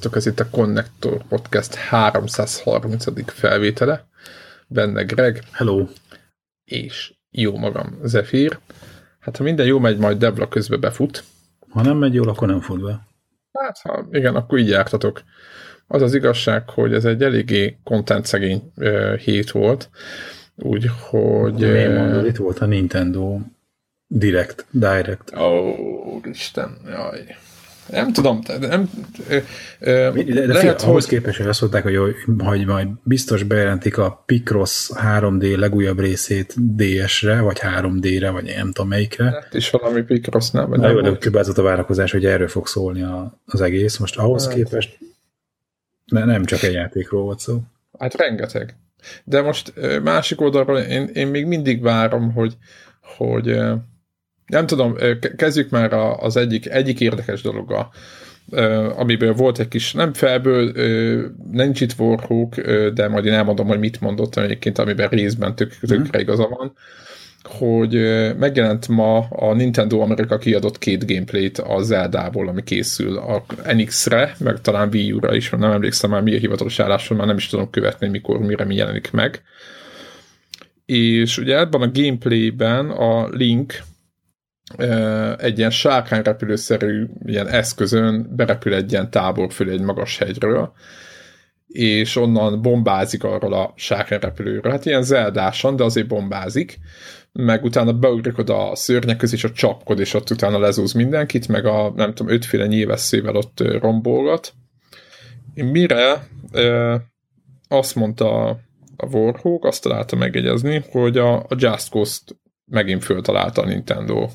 Sziasztok, ez itt a Connector Podcast 330. felvétele. Benne Greg. Hello. És jó magam, Zephyr. Hát ha minden jó megy, majd Devla közbe befut. Ha nem megy jól, akkor nem fut be. Hát ha igen, akkor így jártatok. Az az igazság, hogy ez egy eléggé content szegény uh, hét volt, úgyhogy... Uh, itt volt a Nintendo Direct, Direct. Ó, oh, Isten, jaj. Nem tudom, nem... Ö, ö, de, de lehet, fia, ahhoz hogy... képest, hogy azt mondták, hogy, hogy majd biztos bejelentik a Picross 3D legújabb részét DS-re, vagy 3D-re, vagy nem tudom melyikre. Hát is valami Picross, nem? Nem jó, de a várakozás, hogy erről fog szólni a, az egész. Most ahhoz hát. képest ne, nem csak egy játékról volt szó. Hát rengeteg. De most másik oldalról én, én még mindig várom, hogy, hogy nem tudom, kezdjük már az egyik, egyik érdekes dologgal, amiből volt egy kis, nem felből, nincs itt Warhawk, de majd én elmondom, hogy mit mondott egyébként, amiben részben tök, mhm. tökre mm. igaza van, hogy megjelent ma a Nintendo Amerika kiadott két gameplayt a Zeldából, ami készül a NX-re, meg talán Wii U-ra is, nem emlékszem már mi a hivatalos álláson, már nem is tudom követni, mikor, mire mi jelenik meg. És ugye ebben a gameplayben a Link egy ilyen sárkányrepülőszerű ilyen eszközön berepül egy ilyen tábor fölé egy magas hegyről, és onnan bombázik arról a sárkányrepülőről. Hát ilyen zeldásan, de azért bombázik, meg utána beugrik oda a szörnyek közé, és ott csapkod, és ott utána lezúz mindenkit, meg a nem tudom, ötféle nyilvesszével ott rombolgat. Mire azt mondta a Warhawk, azt találta megjegyezni, hogy a, a Just Cause megint föltalálta a Nintendo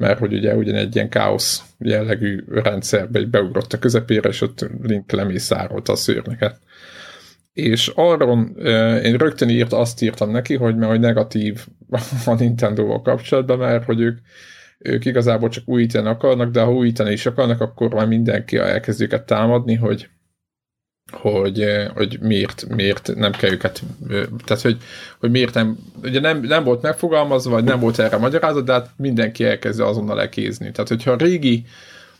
mert hogy ugye ugyanegy ilyen káosz jellegű rendszerbe beugrott a közepére, és ott Link lemészárolta a szőrneket. És arról én rögtön írt, azt írtam neki, hogy mert hogy negatív a Nintendo-val kapcsolatban, mert hogy ők, ők igazából csak újítani akarnak, de ha újítani is akarnak, akkor már mindenki elkezd őket támadni, hogy hogy, hogy miért, miért nem kell őket, tehát hogy, hogy miért nem, ugye nem, nem volt megfogalmazva, vagy nem volt erre magyarázat, de hát mindenki elkezdje azonnal elkézni. Tehát hogyha a régi,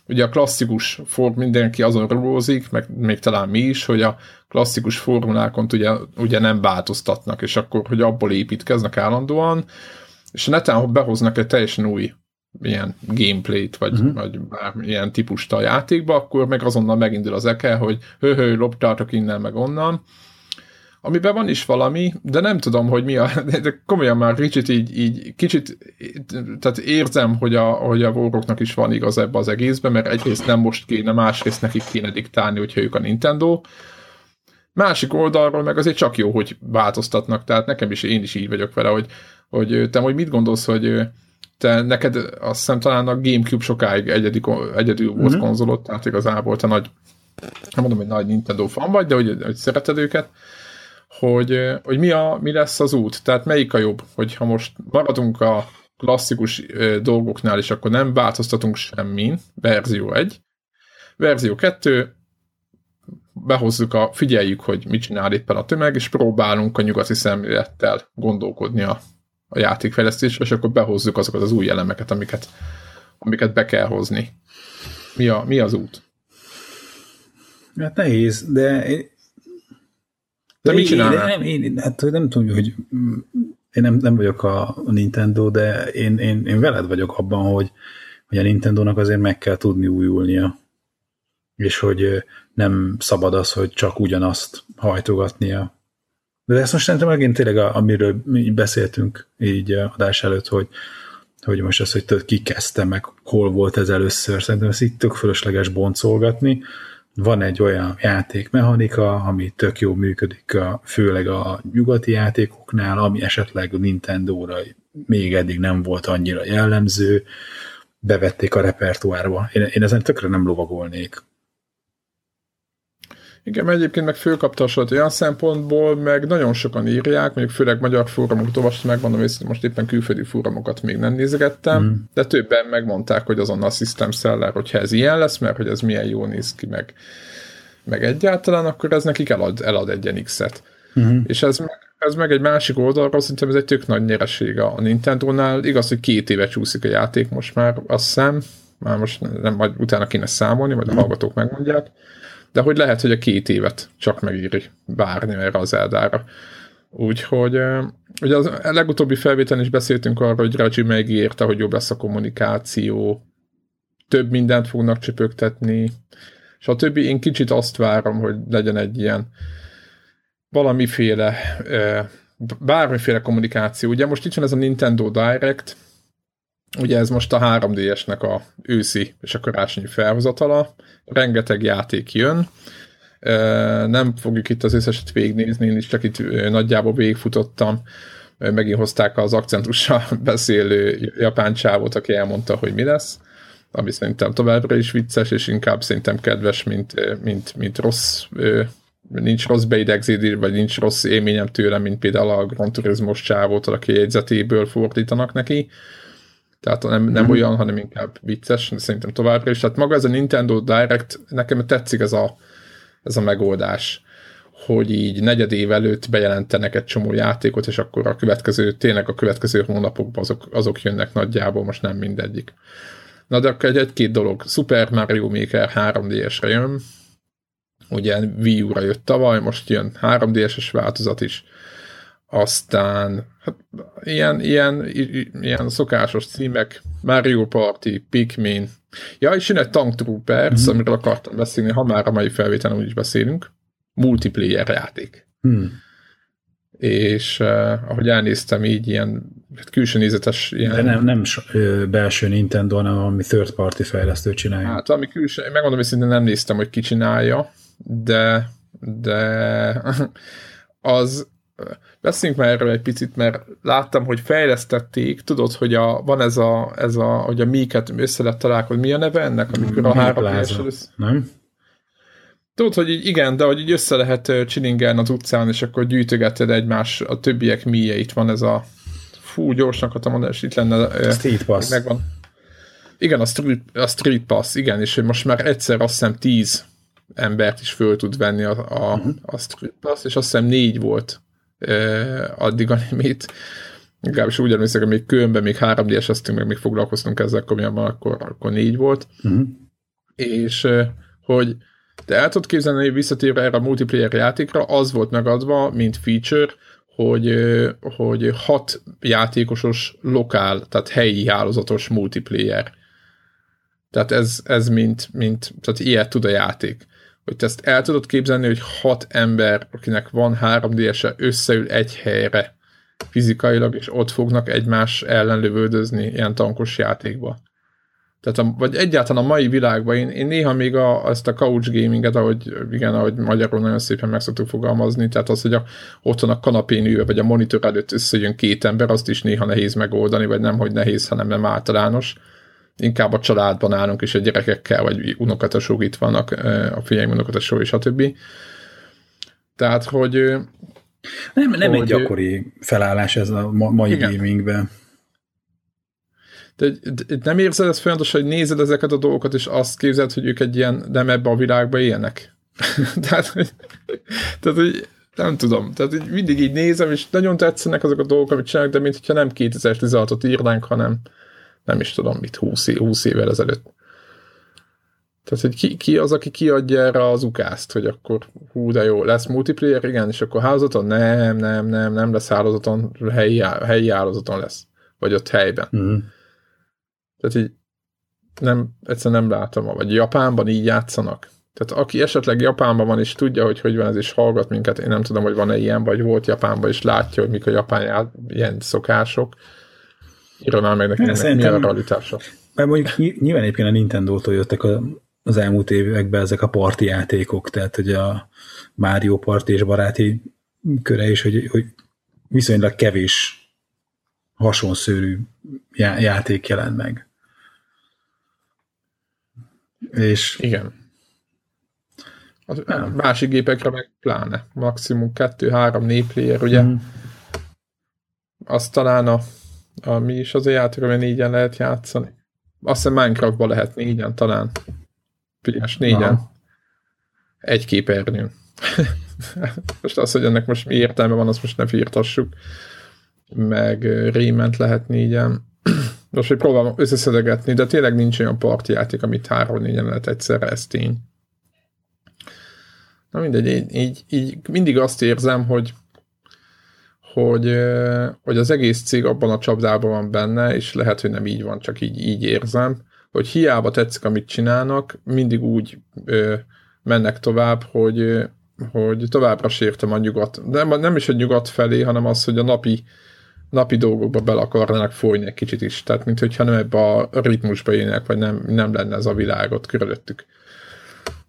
ugye a klasszikus form mindenki azon rózik, meg még talán mi is, hogy a klasszikus formulákon ugye, ugye nem változtatnak, és akkor, hogy abból építkeznek állandóan, és a neten behoznak egy teljesen új ilyen gameplayt, vagy, uh-huh. vagy ilyen típust a játékba, akkor meg azonnal megindul az eke, hogy hő-hő, loptátok innen, meg onnan. Amiben van is valami, de nem tudom, hogy mi a, de komolyan már kicsit így, így kicsit, tehát érzem, hogy a, hogy a voroknak is van igaz ebbe az egészben, mert egyrészt nem most kéne, másrészt nekik kéne diktálni, hogyha ők a Nintendo. Másik oldalról meg azért csak jó, hogy változtatnak, tehát nekem is, én is így vagyok vele, hogy, hogy te hogy mit gondolsz, hogy te neked azt hiszem talán a Gamecube sokáig egyedi, egyedül volt mm-hmm. konzolot, tehát igazából te nagy, nem mondom, hogy nagy Nintendo fan vagy, de hogy, hogy szereted őket, hogy, hogy mi, a, mi lesz az út, tehát melyik a jobb, hogyha most maradunk a klasszikus dolgoknál, és akkor nem változtatunk semmin, verzió 1, verzió 2, behozzuk a, figyeljük, hogy mit csinál éppen a tömeg, és próbálunk a nyugati szemlélettel gondolkodni a a játékfejlesztésre, és akkor behozzuk azokat az új elemeket, amiket, amiket be kell hozni. Mi, a, mi az út? Hát nehéz, de de, de mit csinálnál? Nem, én, hát nem tudom, hogy én nem, nem vagyok a, Nintendo, de én, én, én veled vagyok abban, hogy, hogy a Nintendo-nak azért meg kell tudni újulnia. És hogy nem szabad az, hogy csak ugyanazt hajtogatnia de ezt most szerintem megint tényleg, amiről mi beszéltünk így adás előtt, hogy, hogy most az, hogy tudod, ki kezdte meg, hol volt ez először, szerintem ezt itt tök fölösleges boncolgatni. Van egy olyan játékmechanika, ami tök jó működik, a, főleg a nyugati játékoknál, ami esetleg a Nintendo-ra még eddig nem volt annyira jellemző, bevették a repertoárba. Én, én ezen tökre nem lovagolnék. Igen, mert egyébként meg fölkapta a olyan szempontból, meg nagyon sokan írják, mondjuk főleg magyar fórumokat olvastam, megmondom hogy most éppen külföldi fórumokat még nem nézegettem, mm. de többen megmondták, hogy azon a system seller, hogyha ez ilyen lesz, mert hogy ez milyen jól néz ki, meg, meg egyáltalán, akkor ez nekik elad, elad egy X-et. Mm. És ez meg, ez meg egy másik oldalról, szerintem ez egy tök nagy nyereség a Nintendo-nál. Igaz, hogy két éve csúszik a játék most már, azt hiszem, már most nem, majd utána kéne számolni, majd a hallgatók megmondják, de hogy lehet, hogy a két évet csak megíri bárni erre az Eldára. Úgyhogy ugye az legutóbbi felvételen is beszéltünk arról, hogy Raji megírta, hogy jobb lesz a kommunikáció, több mindent fognak csöpögtetni, és a többi, én kicsit azt várom, hogy legyen egy ilyen valamiféle bármiféle kommunikáció. Ugye most itt van ez a Nintendo Direct, ugye ez most a 3DS-nek a őszi és a karácsonyi felhozatala, rengeteg játék jön, nem fogjuk itt az összeset végignézni, én is csak itt nagyjából végigfutottam, megint hozták az akcentussal beszélő japán csávot, aki elmondta, hogy mi lesz, ami szerintem továbbra is vicces, és inkább szerintem kedves, mint, mint, mint rossz nincs rossz beidegzédi, vagy nincs rossz élményem tőle, mint például a Grand Turismo csávót, aki jegyzetéből fordítanak neki. Tehát nem, nem mm-hmm. olyan, hanem inkább vicces, szerintem továbbra is. Tehát maga ez a Nintendo Direct, nekem tetszik ez a, ez a megoldás, hogy így negyed év előtt bejelentenek egy csomó játékot, és akkor a következő, tényleg a következő hónapokban azok, azok jönnek nagyjából, most nem mindegyik. Na de akkor egy-két dolog. Super Mario Maker 3D-esre jön, ugye Wii U-ra jött tavaly, most jön 3DS-es változat is, aztán hát, ilyen, ilyen, ilyen szokásos címek, Mario Party, Pikmin, ja, és jön egy Tank Troopers, mm-hmm. amiről akartam beszélni, ha már a mai felvételen úgyis beszélünk, multiplayer játék. Mm. És uh, ahogy elnéztem, így ilyen hát külső nézetes ilyen... De nem, nem belső Nintendo, hanem ami third party fejlesztő csinálja. Hát ami külső, megmondom, hogy szinte nem néztem, hogy ki csinálja, de, de az beszéljünk már erről egy picit, mert láttam, hogy fejlesztették, tudod, hogy a, van ez a, ez a, hogy a míket össze lehet találkozni, mi a neve ennek, amikor a három Nem? Tudod, hogy így igen, de hogy így össze lehet csilingelni az utcán, és akkor gyűjtögeted egymás, a többiek míje, itt van ez a fú, gyorsnak akartam mondani, és itt lenne... A Street Pass. Megvan. Igen, a street, a street Pass, igen, és most már egyszer azt hiszem tíz embert is föl tud venni a, a, uh-huh. a Street Pass, és azt hiszem négy volt addig a limit. Legalábbis úgy emlékszem, hogy még különben még 3 d esztünk, meg még foglalkoztunk ezzel komolyabban, akkor, akkor négy volt. Uh-huh. És hogy te el tudod képzelni, hogy visszatérve erre a multiplayer játékra, az volt megadva, mint feature, hogy, hogy hat játékosos lokál, tehát helyi hálózatos multiplayer. Tehát ez, ez mint, mint, tehát ilyet tud a játék hogy te ezt el tudod képzelni, hogy hat ember, akinek van 3 ds -e, összeül egy helyre fizikailag, és ott fognak egymás ellen lövöldözni ilyen tankos játékba. Tehát a, vagy egyáltalán a mai világban én, én néha még a, azt a couch gaminget, ahogy, igen, ahogy magyarul nagyon szépen meg szoktuk fogalmazni, tehát az, hogy a, otthon a kanapén ülve, vagy a monitor előtt összejön két ember, azt is néha nehéz megoldani, vagy nem, hogy nehéz, hanem nem általános inkább a családban állunk, és a gyerekekkel, vagy unokatosok itt vannak, a fiaim a többi. Tehát, hogy... Nem, nem hogy, egy gyakori felállás ez a mai igen. gamingben. De, de nem érzed ezt folyamatosan, hogy nézed ezeket a dolgokat, és azt képzeld, hogy ők egy ilyen nem ebbe a világba élnek? tehát, hogy, tehát, hogy nem tudom. Tehát hogy mindig így nézem, és nagyon tetszenek azok a dolgok, amit csinálnak, de mintha nem 2016-ot írnánk, hanem nem is tudom mit, 20, 20 évvel ezelőtt. Tehát, hogy ki, ki az, aki kiadja erre az ukázt, hogy akkor hú, de jó, lesz multiplayer, igen, és akkor hálózaton? Nem, nem, nem, nem lesz hálózaton, helyi, helyi hálózaton lesz. Vagy ott helyben. Mm. Tehát így nem, egyszerűen nem látom, vagy Japánban így játszanak. Tehát aki esetleg Japánban van, és tudja, hogy hogy van ez, és hallgat minket, én nem tudom, hogy van-e ilyen, vagy volt Japánban, és látja, hogy mik a japán ilyen szokások, Írnál meg nekem, meg mi a realitása. Mert mondjuk nyilván egyébként a Nintendo-tól jöttek a, az elmúlt években ezek a parti játékok, tehát hogy a Mario Party és baráti köre is, hogy, hogy viszonylag kevés hasonszörű já, játék jelent meg. És Igen. A másik gépekre meg pláne. Maximum 2-3 player, ugye? Mm. Azt talán a a, mi is az a játék, ami négyen lehet játszani. Azt hiszem Minecraftban lehet négyen talán. Pilyás négyen. Aha. Egy képernyőn. most az, hogy ennek most mi értelme van, azt most ne firtassuk. Meg Rément lehet négyen. Most, hogy próbálom összeszedegetni, de tényleg nincs olyan partjáték, amit három négyen lehet egyszerre, ez tény. Na mindegy, így, így, így mindig azt érzem, hogy hogy, hogy az egész cég abban a csapdában van benne, és lehet, hogy nem így van, csak így, így érzem, hogy hiába tetszik, amit csinálnak, mindig úgy ö, mennek tovább, hogy, hogy továbbra sértem a nyugat. Nem, nem is a nyugat felé, hanem az, hogy a napi, napi dolgokba bele akarnának folyni egy kicsit is. Tehát, mint hogyha nem ebbe a ritmusba élnek, vagy nem, nem lenne ez a világot körülöttük.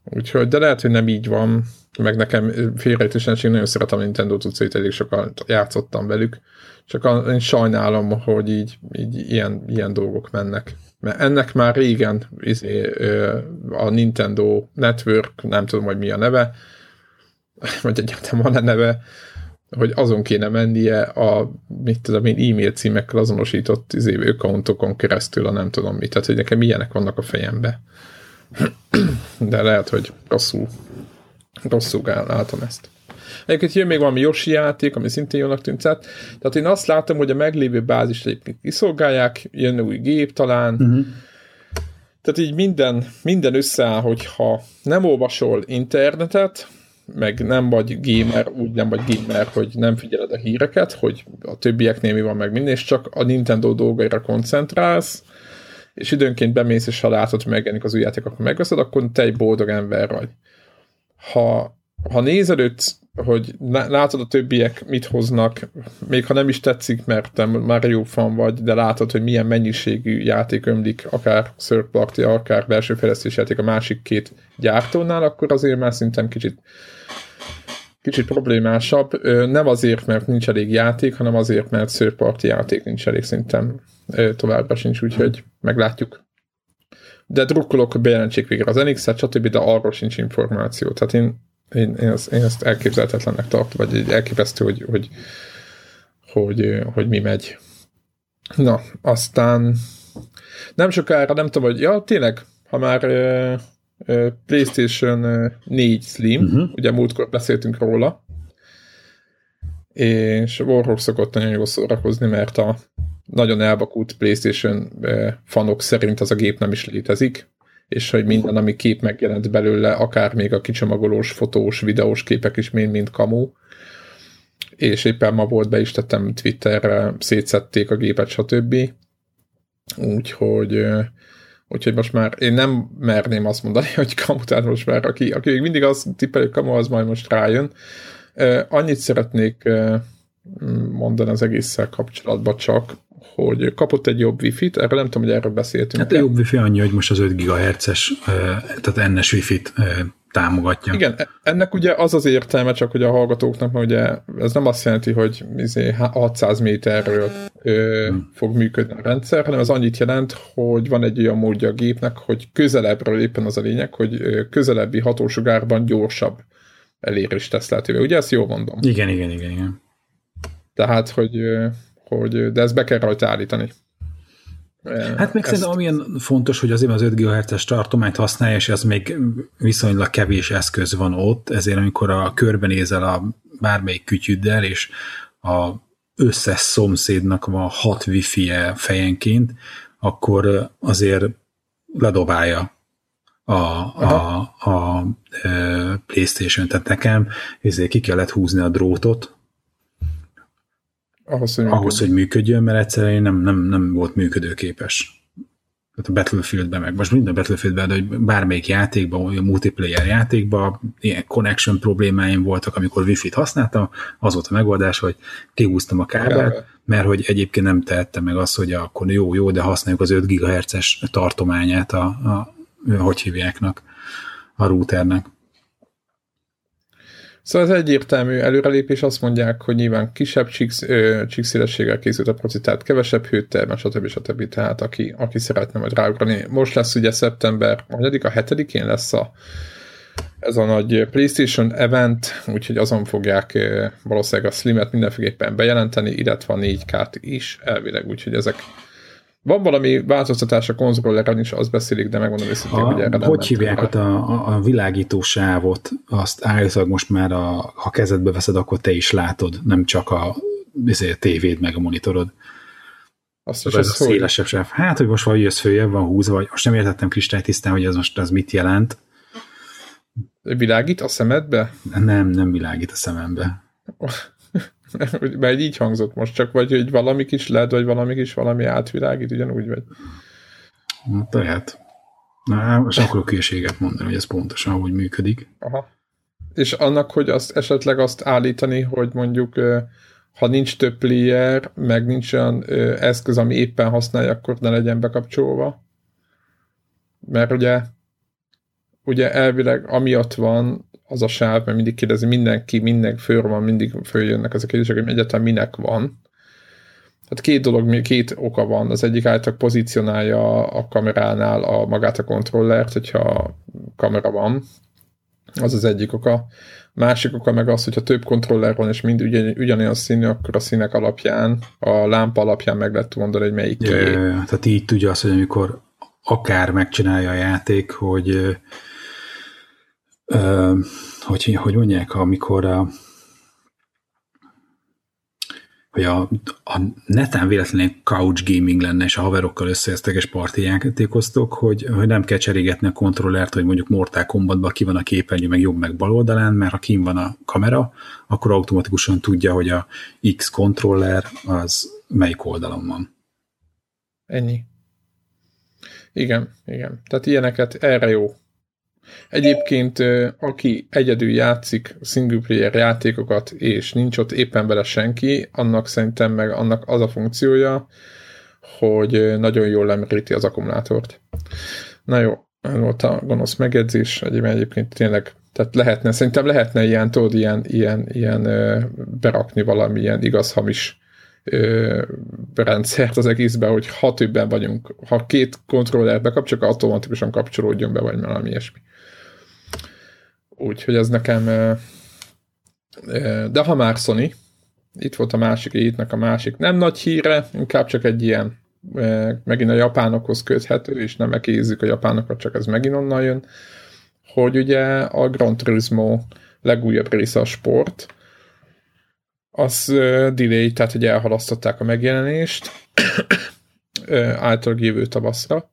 Úgyhogy, de lehet, hogy nem így van, meg nekem félrejtésen nagyon szeretem a Nintendo cuccait, elég sokat játszottam velük, csak én sajnálom, hogy így, így ilyen, ilyen dolgok mennek. Mert ennek már régen izé, a Nintendo Network, nem tudom, hogy mi a neve, vagy egyáltalán van a neve, hogy azon kéne mennie a, mit tudom én, e-mail címekkel azonosított izé, accountokon keresztül, a nem tudom mit. Tehát, hogy nekem ilyenek vannak a fejembe. De lehet, hogy rosszul, rosszul látom ezt. Egyébként jön még valami Yoshi játék, ami szintén jónak tűnt. Tehát én azt látom, hogy a meglévő bázist egyébként kiszolgálják, jön új gép talán, uh-huh. Tehát így minden, minden összeáll, hogyha nem olvasol internetet, meg nem vagy gamer, úgy nem vagy gamer, hogy nem figyeled a híreket, hogy a többieknél mi van meg minden, és csak a Nintendo dolgaira koncentrálsz, és időnként bemész, és ha látod, hogy megjelenik az új játék, akkor megveszed, akkor te egy boldog ember vagy. Ha, ha nézelődsz, hogy látod a többiek mit hoznak, még ha nem is tetszik, mert te már jó fan vagy, de látod, hogy milyen mennyiségű játék ömlik, akár third akár belső fejlesztés játék a másik két gyártónál, akkor azért már szintem kicsit kicsit problémásabb. Nem azért, mert nincs elég játék, hanem azért, mert szőrparti játék nincs elég szinten továbbra sincs, úgyhogy meglátjuk. De drukkolok, hogy bejelentsék végre az NX-et, stb., de arról sincs információ. Tehát én, én, én, ezt, én ezt elképzelhetetlennek tartom, vagy egy elképesztő, hogy, hogy, hogy, hogy mi megy. Na, aztán nem sokára, nem tudom, hogy ja, tényleg, ha már PlayStation 4 Slim, uh-huh. ugye múltkor beszéltünk róla, és Warhawk szokott nagyon jól szórakozni, mert a nagyon elbakult PlayStation fanok szerint az a gép nem is létezik, és hogy minden, ami kép megjelent belőle, akár még a kicsomagolós, fotós, videós képek is mind-mind kamu, és éppen ma volt be is tettem Twitterre, szétszették a gépet, stb. Úgyhogy Úgyhogy most már én nem merném azt mondani, hogy kamu, tehát most már aki, aki még mindig azt tippeli, hogy kamu, az majd most rájön. Annyit szeretnék mondani az egésszel kapcsolatban csak, hogy kapott egy jobb wifi-t, erről nem tudom, hogy erről beszéltünk. Hát a jobb wifi annyi, hogy most az 5 GHz-es, tehát NS wifi-t támogatja. Igen, e- ennek ugye az az értelme, csak hogy a hallgatóknak, mert ugye ez nem azt jelenti, hogy 600 izé méterről ö, hmm. fog működni a rendszer, hanem az annyit jelent, hogy van egy olyan módja a gépnek, hogy közelebbről éppen az a lényeg, hogy közelebbi hatósugárban gyorsabb elérés tesz lehetővé. Ugye ezt jól mondom? Igen, igen, igen, igen. Tehát, hogy, hogy de ezt be kell rajta állítani. Hát meg szerintem amilyen fontos, hogy azért az 5 GHz-es tartományt használja, és az még viszonylag kevés eszköz van ott, ezért amikor a körbenézel a bármelyik kütyüddel, és a összes szomszédnak van 6 wifi-e fejenként, akkor azért ledobálja a, a, a, a PlayStation. Tehát nekem ezért ki kellett húzni a drótot, ahhoz, hogy működjön, ahhoz, hogy működjön mert egyszerűen nem, nem, nem volt működőképes. Tehát a Battlefieldben meg, most minden Battlefieldben, de hogy bármelyik játékban, a multiplayer játékban ilyen connection problémáim voltak, amikor wifi-t használtam, az volt a megoldás, hogy kihúztam a kábelt, mert hogy egyébként nem tehettem meg azt, hogy akkor jó, jó, de használjuk az 5 GHz-es tartományát a, a hogy hívjáknak, a routernek. Szóval ez egyértelmű előrelépés, azt mondják, hogy nyilván kisebb csíkszélességgel készült a proci, tehát kevesebb hőt termel, stb. stb. Tehát aki, aki szeretne majd ráugrani. Most lesz ugye szeptember, a a hetedikén lesz a, ez a nagy PlayStation event, úgyhogy azon fogják valószínűleg a Slimet mindenféleképpen bejelenteni, illetve a 4K-t is elvileg, úgyhogy ezek van valami változtatás a konzoleren is, azt beszélik, de megmondom őszintén, hogy erre nem Hogy hívják ott a, a, a világító sávot, azt állítólag most már, a, ha kezedbe veszed, akkor te is látod, nem csak a, a tévéd meg a monitorod. Azt is ez a szélesebb sem. Hát, hogy most vagy jössz följebb, van húzva, vagy most nem értettem kristálytisztán, hogy ez most az mit jelent. Világít a szemedbe? Nem, nem világít a szemembe. Mert így hangzott most csak, vagy hogy valami kis led, vagy valami kis valami átvilágít, ugyanúgy vagy. Hát lehet. Na, most akarok hülyeséget mondani, hogy ez pontosan úgy működik. Aha. És annak, hogy azt esetleg azt állítani, hogy mondjuk ha nincs több player, meg nincs olyan eszköz, ami éppen használja, akkor ne legyen bekapcsolva. Mert ugye ugye elvileg amiatt van az a sáv, mert mindig kérdezi mindenki, minden föl van, mindig följönnek ezek a kérdések, hogy egyáltalán minek van. Tehát két dolog, két oka van. Az egyik által pozícionálja a kameránál a magát a kontrollert, hogyha kamera van. Az az egyik oka. Másik oka meg az, hogyha több kontroller van, és mind ugyan, ugyanolyan színű, akkor a színek alapján, a lámpa alapján meg lehet mondani, hogy melyik ja, ja, ja. Tehát így tudja azt, hogy amikor akár megcsinálja a játék, hogy hogy, hogy mondják, amikor a, hogy a, a netán véletlenül couch gaming lenne, és a haverokkal összeeztek és parti hogy, hogy nem kell cserégetni a kontrollert, hogy mondjuk Mortal Kombatban ki van a képernyő, meg jobb, meg bal oldalán, mert ha kim van a kamera, akkor automatikusan tudja, hogy a X kontroller az melyik oldalon van. Ennyi. Igen, igen. Tehát ilyeneket erre jó. Egyébként, aki egyedül játszik single player játékokat, és nincs ott éppen vele senki, annak szerintem meg annak az a funkciója, hogy nagyon jól lemeríti az akkumulátort. Na jó, ez volt a gonosz megjegyzés, egyébként tényleg, tehát lehetne, szerintem lehetne ilyen, tudod, ilyen, ilyen, ilyen berakni valamilyen igaz-hamis rendszert az egészbe, hogy ha többen vagyunk, ha két kontroller bekapcsolok, automatikusan kapcsolódjon be, vagy valami ilyesmi. Úgyhogy ez nekem... De ha már Sony, itt volt a másik étnek a másik nem nagy híre, inkább csak egy ilyen megint a japánokhoz köthető, és nem ekézzük a japánokat, csak ez megint onnan jön, hogy ugye a Gran Turismo legújabb része a sport, az delay, tehát hogy elhalasztották a megjelenést által jövő tavaszra,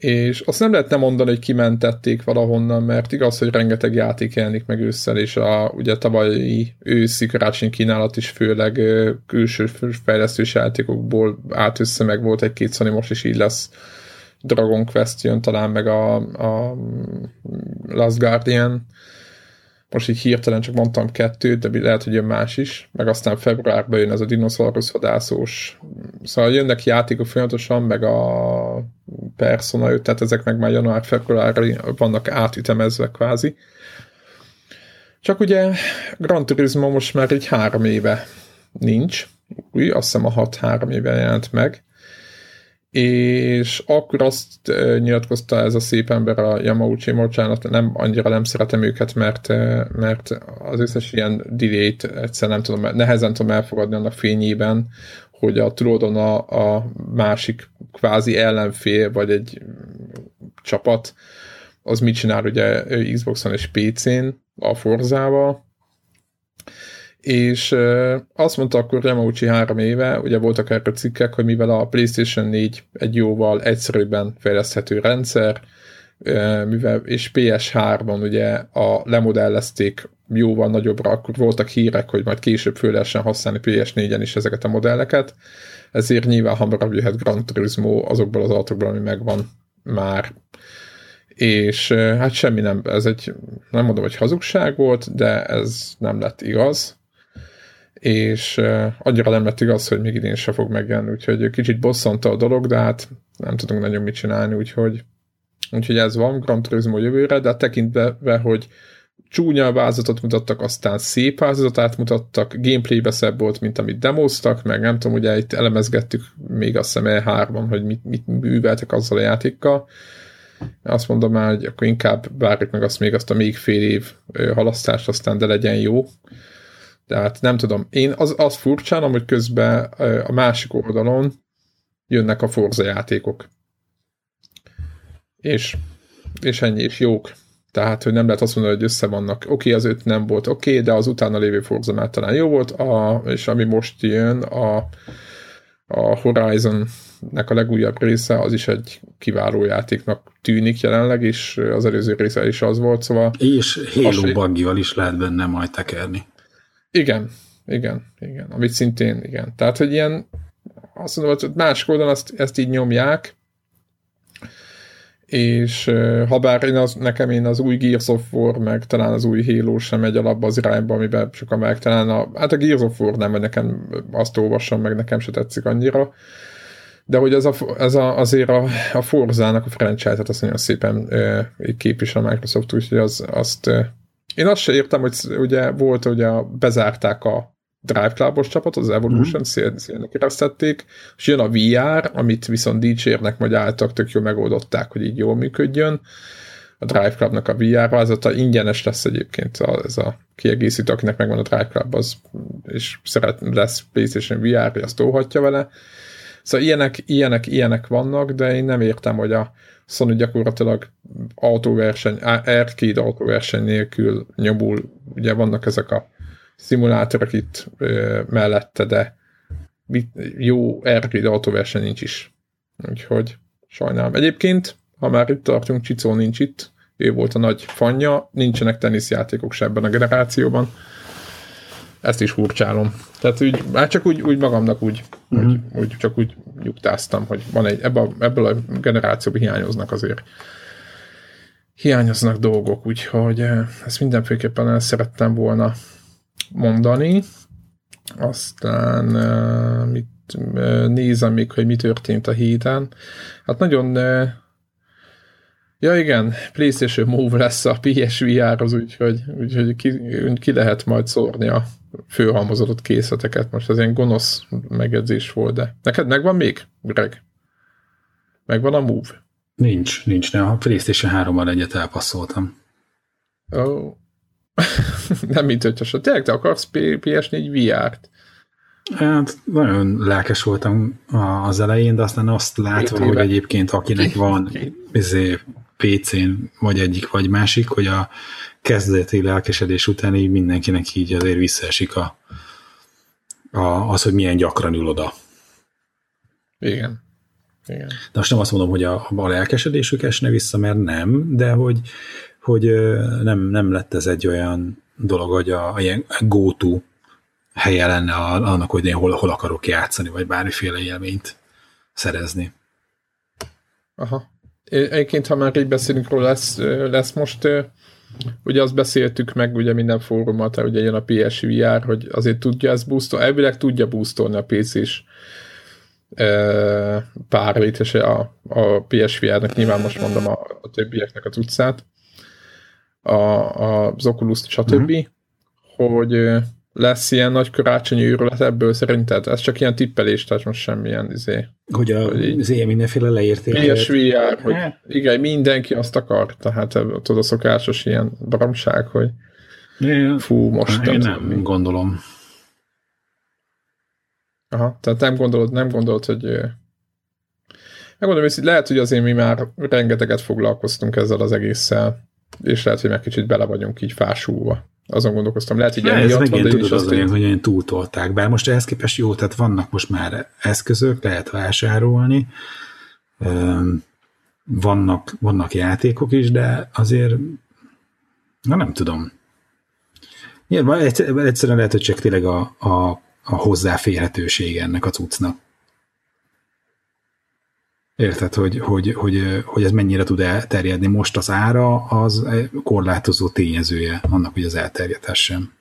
és azt nem lehetne mondani, hogy kimentették valahonnan, mert igaz, hogy rengeteg játék jelenik meg ősszel, és a ugye tavalyi őszi karácsony kínálat is főleg külső fejlesztős játékokból át össze meg volt egy-két Sony, most is így lesz. Dragon Quest jön talán, meg a, a Last Guardian, most így hirtelen csak mondtam kettőt, de lehet, hogy jön más is, meg aztán februárban jön ez a dinoszaurusz hadászós. Szóval jönnek játékok folyamatosan, meg a Persona 5, tehát ezek meg már január-februárra vannak átütemezve kvázi. Csak ugye Gran Turismo most már egy három éve nincs, új, azt hiszem a 6-3 éve jelent meg, és akkor azt nyilatkozta ez a szép ember a Yamauchi, bocsánat, nem, annyira nem szeretem őket, mert, mert az összes ilyen delay-t egyszer nem tudom, nehezen tudom elfogadni annak fényében, hogy a tulajdon a, a másik kvázi ellenfél, vagy egy csapat, az mit csinál ugye Xboxon és PC-n, a Forzával, és azt mondta akkor Yamauchi három éve, ugye voltak erre cikkek, hogy mivel a PlayStation 4 egy jóval egyszerűbben fejleszthető rendszer, mivel, és PS3-on ugye a lemodellezték jóval nagyobbra, akkor voltak hírek, hogy majd később föl lehessen használni PS4-en is ezeket a modelleket, ezért nyilván hamarabb jöhet Gran Turismo azokból az autókból, ami megvan már. És hát semmi nem, ez egy, nem mondom, hogy hazugság volt, de ez nem lett igaz és annyira nem lett igaz, hogy még idén se fog megjelenni, úgyhogy kicsit bosszanta a dolog, de hát nem tudunk nagyon mit csinálni, úgyhogy, úgyhogy ez van, Gran Turismo jövőre, de tekintve, hogy csúnya vázatot mutattak, aztán szép vázatát mutattak, gameplaybe szebb volt, mint amit demoztak, meg nem tudom, ugye itt elemezgettük még azt hiszem E3-ban, hogy mit, mit műveltek azzal a játékkal. Azt mondom már, hogy akkor inkább várjuk meg azt még azt a még fél év halasztást, aztán de legyen jó. Tehát nem tudom, én az, az furcsán, hogy közben a másik oldalon jönnek a Forza játékok. És, és ennyi, és jók. Tehát, hogy nem lehet azt mondani, hogy össze vannak. Oké, okay, az öt nem volt oké, okay, de az utána lévő Forza már talán jó volt, a, és ami most jön, a a Horizon-nek a legújabb része, az is egy kiváló játéknak tűnik jelenleg, és az előző része is az volt, szóval... És Halo buggival is lehet benne majd tekerni. Igen, igen, igen, amit szintén, igen. Tehát, hogy ilyen, azt mondom, hogy másik oldalon ezt, ezt így nyomják, és ha bár én az, nekem én az új Gears of War, meg talán az új Halo sem megy alapba az irányba, amiben sokan meg talán a, hát a Gears of War nem, vagy nekem azt olvassam, meg nekem se tetszik annyira, de hogy ez, a, ez a, azért a, a Forzának a franchise-et azt nagyon szépen e, képvisel a Microsoft, úgyhogy az, azt e, én azt se értem, hogy ugye volt, hogy a, bezárták a Drive Clubos csapat, az Evolution mm-hmm. szélnek éreztették, és jön a VR, amit viszont dicsérnek, vagy álltak, tök jól megoldották, hogy így jól működjön. A Drive Clubnak a VR változata ingyenes lesz egyébként a, ez a kiegészítő, akinek megvan a Drive Club, az, és szeret, lesz PlayStation VR, azt tolhatja vele. Szóval ilyenek, ilyenek, ilyenek vannak, de én nem értem, hogy a Sony gyakorlatilag autóverseny, arcade autóverseny nélkül nyomul, ugye vannak ezek a szimulátorok itt ö, mellette, de jó arcade autóverseny nincs is. Úgyhogy sajnálom. Egyébként, ha már itt tartunk, Csicó nincs itt, ő volt a nagy fanya, nincsenek teniszjátékok se ebben a generációban. Ezt is hurcsálom. Tehát úgy, már csak úgy, úgy magamnak úgy, uh-huh. úgy, úgy, csak úgy nyugtáztam, hogy van egy, ebből, ebből a generációban hiányoznak azért hiányoznak dolgok, úgyhogy ezt mindenféleképpen el szerettem volna mondani. Aztán mit nézem még, hogy mi történt a héten. Hát nagyon Ja igen, PlayStation Move lesz a PSVR-hoz, úgyhogy, úgyhogy ki, ki lehet majd szórni a főhalmozódott készleteket. Most az ilyen gonosz megjegyzés volt, de neked megvan még, Greg? Megvan a Move? Nincs, nincs, de a PlayStation 3-mal egyet elpasszoltam. Ó, oh. nem mint hogyha tényleg te akarsz PS4 VR-t? Hát nagyon lelkes voltam az elején, de aztán azt látva, hogy egyébként akinek van izé, PC-n vagy egyik vagy másik, hogy a kezdeti lelkesedés után így mindenkinek így azért visszaesik a, a, az, hogy milyen gyakran ül oda. Igen. Igen. De most nem azt mondom, hogy a, a lelkesedésük esne vissza, mert nem, de hogy hogy nem, nem lett ez egy olyan dolog, hogy a, a ilyen go-to helye lenne annak, hogy én hol, hol akarok játszani, vagy bármiféle élményt szerezni. Aha. Egyébként, ha már így beszélünk róla, lesz, lesz most, ugye azt beszéltük meg ugye minden fórumot, ugye jön a PSVR, hogy azért tudja ezt boostolni, elvileg tudja boostolni a PC-s párvét, és a, a PSVR-nek nyilván most mondom a, a többieknek az utcát, a, a, az Oculus, stb., uh-huh. hogy lesz ilyen nagy karácsonyi őrület ebből szerinted? Ez csak ilyen tippelés, tehát most semmilyen izé. Hogy a hogy izé mindenféle leértéket. PSVR, hogy hát. igen, mindenki azt akar, tehát tudod a szokásos ilyen baromság, hogy ja, fú, most én nem, nem gondolom. Aha, tehát nem gondolod, nem gondolod, hogy megmondom, hogy lehet, hogy azért mi már rengeteget foglalkoztunk ezzel az egésszel, és lehet, hogy meg kicsit bele vagyunk így fásulva. Azon gondolkoztam, lehet, hogy ez megint van, tudod az olyan, hogy olyan túltolták. Bár most ehhez képest jó, tehát vannak most már eszközök, lehet vásárolni, vannak, vannak játékok is, de azért na nem tudom. Nyilván egyszerűen lehet, hogy csak tényleg a, a, a hozzáférhetőség ennek a cuccnak. Érted, hogy, hogy, hogy, hogy ez mennyire tud elterjedni. Most az ára az korlátozó tényezője annak, hogy az elterjedhessen.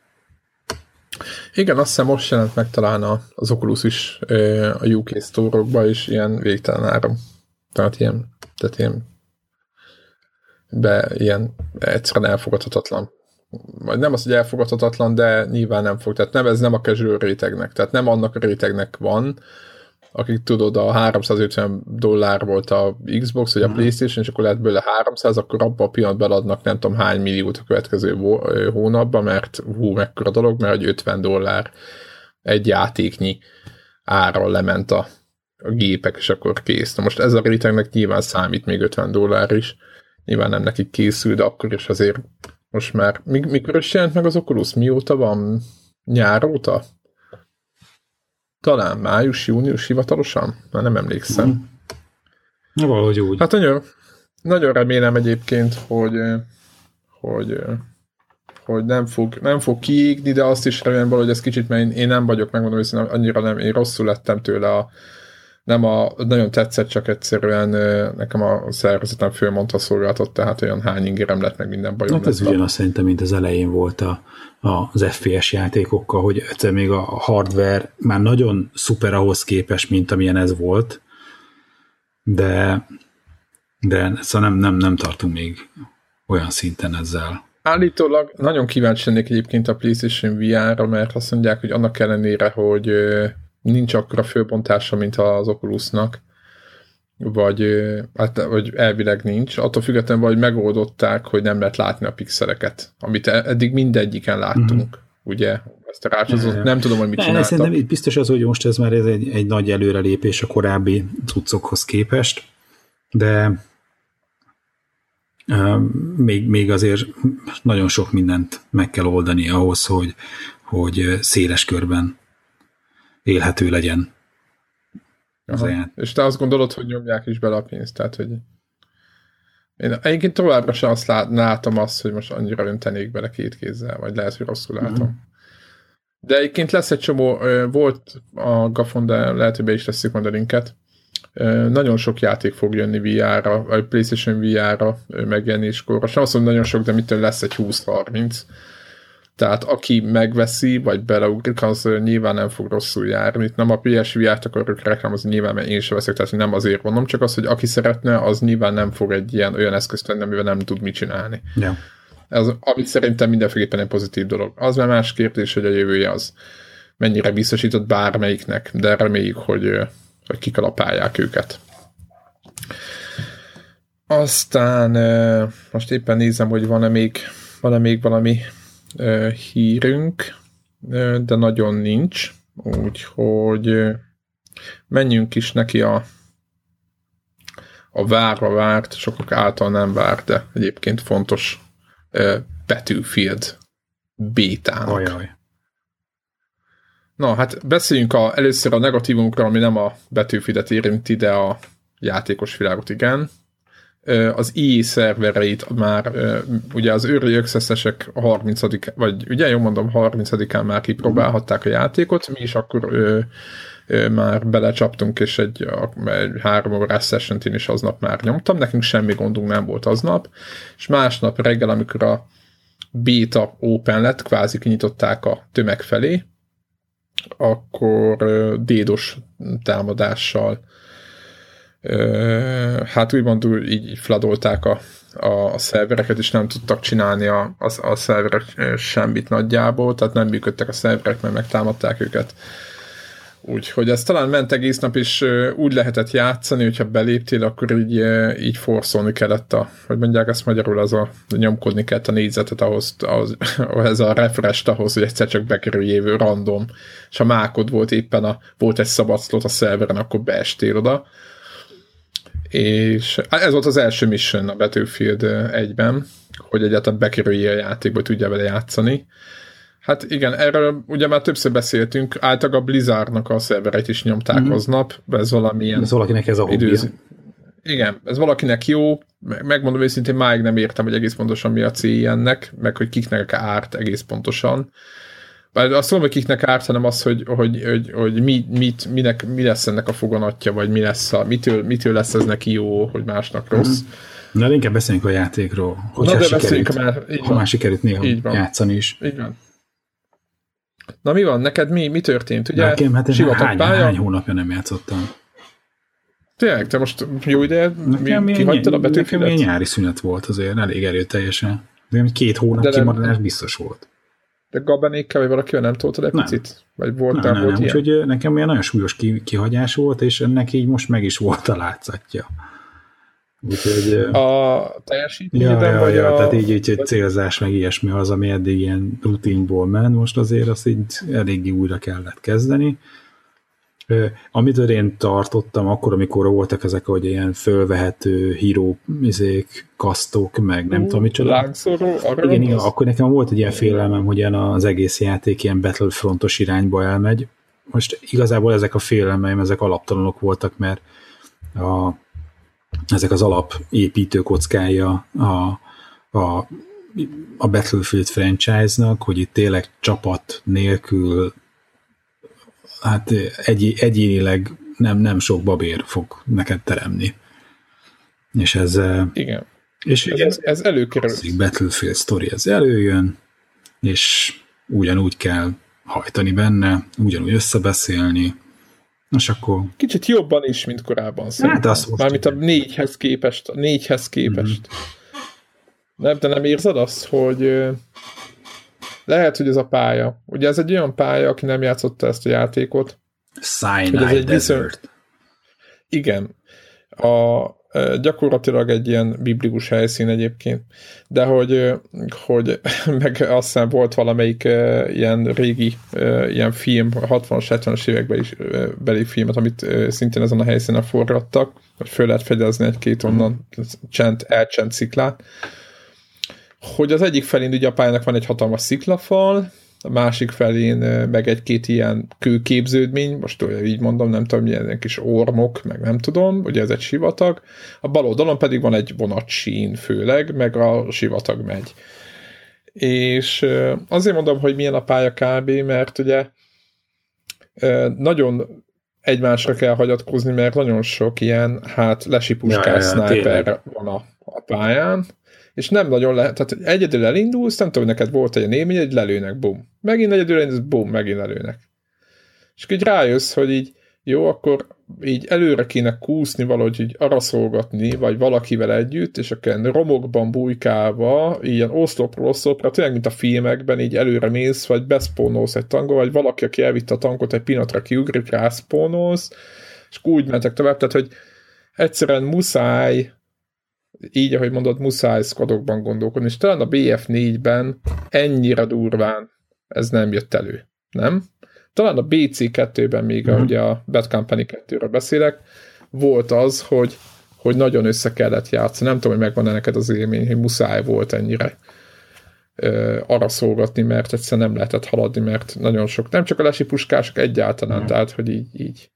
Igen, azt hiszem most jelent meg talán az Oculus is a UK store is ilyen végtelen áram. Tehát ilyen, tehát ilyen be ilyen egyszerűen elfogadhatatlan. Vagy nem az, hogy elfogadhatatlan, de nyilván nem fog. Tehát nem, ez nem a casual rétegnek. Tehát nem annak a rétegnek van, akik tudod, a 350 dollár volt a Xbox, vagy a mm. Playstation, és akkor lehet belőle 300, akkor abban a pillanatban adnak nem tudom hány milliót a következő hónapban, mert hú, mekkora dolog, mert hogy 50 dollár egy játéknyi ára lement a, a gépek, és akkor kész. Na most ez a rétegnek nyilván számít még 50 dollár is, nyilván nem nekik készül, de akkor is azért most már, mikor is jelent meg az Oculus? Mióta van? Nyár óta? Talán május, június hivatalosan? Már nem emlékszem. Mm. Na, valahogy úgy. Hát nagyon, nagyon remélem egyébként, hogy, hogy, hogy nem fog, nem fog kiégni, de azt is remélem hogy ez kicsit, mert én, én nem vagyok, megmondom hogy annyira nem, én rosszul lettem tőle a, nem a, nagyon tetszett, csak egyszerűen nekem a szervezetem fölmondta szolgáltat, tehát olyan hány ingérem lett, meg minden bajom Hát ez ugyanaz szerintem, mint az elején volt a, a, az FPS játékokkal, hogy egyszer még a hardware már nagyon szuper ahhoz képes, mint amilyen ez volt, de, de szóval nem, nem, nem tartunk még olyan szinten ezzel. Állítólag nagyon kíváncsi lennék egyébként a PlayStation VR-ra, mert azt mondják, hogy annak ellenére, hogy nincs akkora főbontása, mint az Oculusnak, vagy, hát, vagy elvileg nincs, attól függetlenül, hogy megoldották, hogy nem lehet látni a pixeleket, amit e- eddig mindegyiken láttunk, mm-hmm. ugye? Ezt a nem tudom, hogy mit csináltak. Szerintem itt biztos az, hogy most ez már ez egy, egy nagy előrelépés a korábbi cuccokhoz képest, de uh, még, még azért nagyon sok mindent meg kell oldani ahhoz, hogy, hogy széles körben élhető legyen. Az És te azt gondolod, hogy nyomják is bele a pénzt, tehát hogy én egyébként továbbra sem azt lát, látom azt, hogy most annyira öntenék bele két kézzel, vagy lehet, hogy rosszul látom. Mm-hmm. De egyébként lesz egy csomó, volt a Gafon, de lehet, hogy be is tesszük majd a linket. Nagyon sok játék fog jönni VR-ra, vagy PlayStation VR-ra megjelenéskor. Most nem azt mondom, nagyon sok, de mitől lesz egy 20-30 tehát aki megveszi, vagy beleugrik, az nyilván nem fog rosszul járni. Itt nem a PSVR-t akarok reklámozni, nyilván mert én sem veszek, tehát nem azért mondom, csak az, hogy aki szeretne, az nyilván nem fog egy ilyen olyan eszközt venni, amivel nem tud mit csinálni. Ja. Ez, amit szerintem mindenféleképpen egy pozitív dolog. Az már más kérdés, hogy a jövője az mennyire biztosított bármelyiknek, de reméljük, hogy, hogy kikalapálják őket. Aztán most éppen nézem, hogy van-e még, van-e még valami hírünk, de nagyon nincs, úgyhogy menjünk is neki a, a várva várt, sokak által nem várt, de egyébként fontos Battlefield bétának. Ajaj. Na, hát beszéljünk a, először a negatívumokra, ami nem a Battlefield-et érinti, de a játékos világot igen az EA szervereit már, ugye az Early Access-esek a 30 vagy ugye jól mondom, 30-án már kipróbálhatták a játékot, mi is akkor ö, ö, már belecsaptunk, és egy, egy három órás session is aznap már nyomtam, nekünk semmi gondunk nem volt aznap, és másnap reggel, amikor a beta open lett, kvázi kinyitották a tömeg felé, akkor dédos támadással hát úgymond így fladolták a, a, a szervereket, és nem tudtak csinálni a, a, a szerverek semmit nagyjából, tehát nem működtek a szerverek, mert megtámadták őket. Úgyhogy ez talán ment egész nap, és úgy lehetett játszani, hogyha beléptél, akkor így, így forszolni kellett a, hogy mondják ezt magyarul, az a nyomkodni kellett a négyzetet ahhoz, ahhoz ez a refresh ahhoz, hogy egyszer csak bekerüljévő random, és a mákod volt éppen a, volt egy szabad slot a szerveren, akkor beestél oda és ez volt az első mission a Battlefield 1-ben, hogy egyáltalán bekerülje a játékba, tudja vele játszani. Hát igen, erről ugye már többször beszéltünk, általában a Blizzardnak a szervereit is nyomták mm-hmm. aznap, ez valamilyen... Ez valakinek ez a időz... Igen, ez valakinek jó, megmondom őszintén, máig nem értem, hogy egész pontosan mi a célja ennek, meg hogy kiknek árt egész pontosan. Bár azt mondom, hogy kiknek árt, hanem az, hogy, hogy, hogy, hogy mi, mit, minek, mi lesz ennek a foganatja, vagy mi lesz a, mitől, mitől lesz ez neki jó, hogy másnak rossz. Mm-hmm. Na, inkább beszéljünk a játékról. Hogy Na, de sikerült, már, így ha már sikerült néha így van. játszani is. Így van. Na mi van, neked mi, mi történt? Ugye Nekem, hát hány, pálya? hány hónapja nem játszottam. Tényleg, te most jó ide nekem mi, kihagytad a betűfidet? Nekem nyári szünet volt azért, elég erőteljesen. De két hónap de kimaradás biztos volt. De Gabenékkel, vagy valakivel nem toltad egy nem. picit? Vagy volt nem, nem, volt nem. Ilyen? Úgyhogy nekem olyan nagyon súlyos kihagyás volt, és ennek így most meg is volt a látszatja. Úgyhogy, a teljesítményeden, ja, ja, vagy ja, a... tehát így, így egy célzás, meg ilyesmi az, ami eddig ilyen rutinból ment, most azért azt így eléggé újra kellett kezdeni. Amitől én tartottam akkor, amikor voltak ezek, hogy ilyen fölvehető híró izék, kasztok, meg nem uh, tudom micsoda. Lángszoró, igen, igen, akkor nekem volt egy ilyen félelmem, hogy ilyen az egész játék ilyen Battlefrontos irányba elmegy, most igazából ezek a félelmeim, ezek alaptalanok voltak, mert a, ezek az alap építő kockája a, a, a Battlefield franchise-nak, hogy itt tényleg csapat nélkül hát egy, egyénileg nem, nem sok babér fog neked teremni. És ez... Igen. És ez, ez, ez előkerül. Battlefield story, ez előjön, és ugyanúgy kell hajtani benne, ugyanúgy összebeszélni, és akkor... Kicsit jobban is, mint korábban szerintem. Hát azt Mármint a négyhez képest, a négyhez képest. Mm-hmm. Nem, de nem érzed azt, hogy lehet, hogy ez a pálya. Ugye ez egy olyan pálya, aki nem játszotta ezt a játékot. Sinai ez egy Desert. Viszont, igen. A, gyakorlatilag egy ilyen biblikus helyszín egyébként, de hogy, hogy meg aztán volt valamelyik ilyen régi ilyen film, 60-as, 70-as években is beli filmet, amit szintén ezen a helyszínen forgattak, hogy föl lehet fegyezni egy-két onnan csend, elcsend sziklát, hogy az egyik felén ugye a pályának van egy hatalmas sziklafal, a másik felén meg egy-két ilyen kőképződmény, most így mondom, nem tudom, milyen kis ormok, meg nem tudom, ugye ez egy sivatag, a bal oldalon pedig van egy vonatsín főleg, meg a sivatag megy. És azért mondom, hogy milyen a pálya kb, mert ugye nagyon egymásra kell hagyatkozni, mert nagyon sok ilyen, hát lesipuskás ja, ja, sniper van a, a pályán, és nem nagyon lehet, tehát egyedül elindulsz, nem tudom, neked volt egy élmény, egy lelőnek, bum. Megint egyedül elindulsz, bum, megint lelőnek. És így rájössz, hogy így jó, akkor így előre kéne kúszni, valahogy így araszolgatni, vagy valakivel együtt, és akkor romokban bujkálva, ilyen oszlopról oszlopra, tényleg, mint a filmekben, így előre mész, vagy beszpónolsz egy tankot, vagy valaki, aki elvitte a tankot, egy pillanatra kiugrik, rászpónolsz, és úgy mentek tovább, tehát, hogy egyszerűen muszáj így, ahogy mondod, muszáj squadokban gondolkodni, és talán a BF4-ben ennyire durván ez nem jött elő, nem? Talán a BC2-ben még, mm. ahogy a Bad Company 2-ről beszélek, volt az, hogy, hogy nagyon össze kellett játszani. Nem tudom, hogy megvan-e neked az élmény, hogy muszáj volt ennyire ö, arra szolgatni, mert egyszerűen nem lehetett haladni, mert nagyon sok, nem csak a lesi puskások egyáltalán, mm. tehát, hogy így, így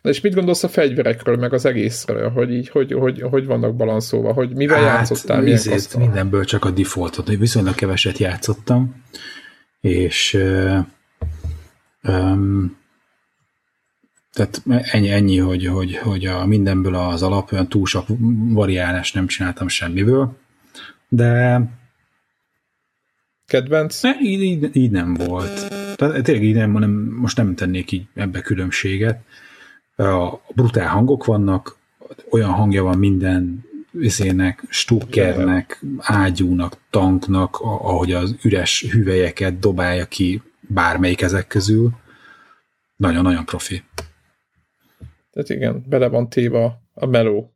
Na és mit gondolsz a fegyverekről, meg az egészről, hogy így, hogy, hogy, hogy vannak balanszolva, hogy mivel hát, játszottál, milyen Mindenből csak a defaultot, hogy viszonylag keveset játszottam, és uh, um, tehát ennyi, ennyi hogy, hogy, hogy a mindenből az alap olyan túl sok variálás nem csináltam semmiből, de Kedvenc? Ne, így, így, így nem volt. Tehát tényleg így nem, nem, most nem tennék így ebbe különbséget brutál hangok vannak, olyan hangja van minden vizének, stukkernek, ágyúnak, tanknak, ahogy az üres hüvelyeket dobálja ki bármelyik ezek közül. Nagyon-nagyon profi. Tehát igen, bele van téva a meló.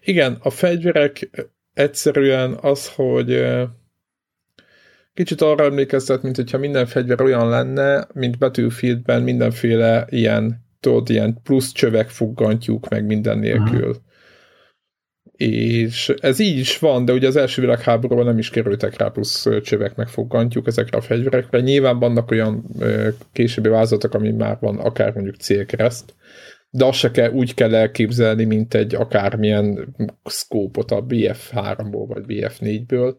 Igen, a fegyverek egyszerűen az, hogy kicsit arra emlékeztet, mint hogyha minden fegyver olyan lenne, mint Battlefieldben mindenféle ilyen tudod, ilyen plusz csövek fuggantyúk, meg minden nélkül. Aha. És ez így is van, de ugye az első világháborúban nem is kerültek rá plusz csövek, meg fuggantyúk ezekre a fegyverekre. Nyilván vannak olyan későbbi vázatok, ami már van, akár mondjuk célkereszt, de azt se kell, úgy kell elképzelni, mint egy akármilyen szkópot a BF3-ból, vagy BF4-ből,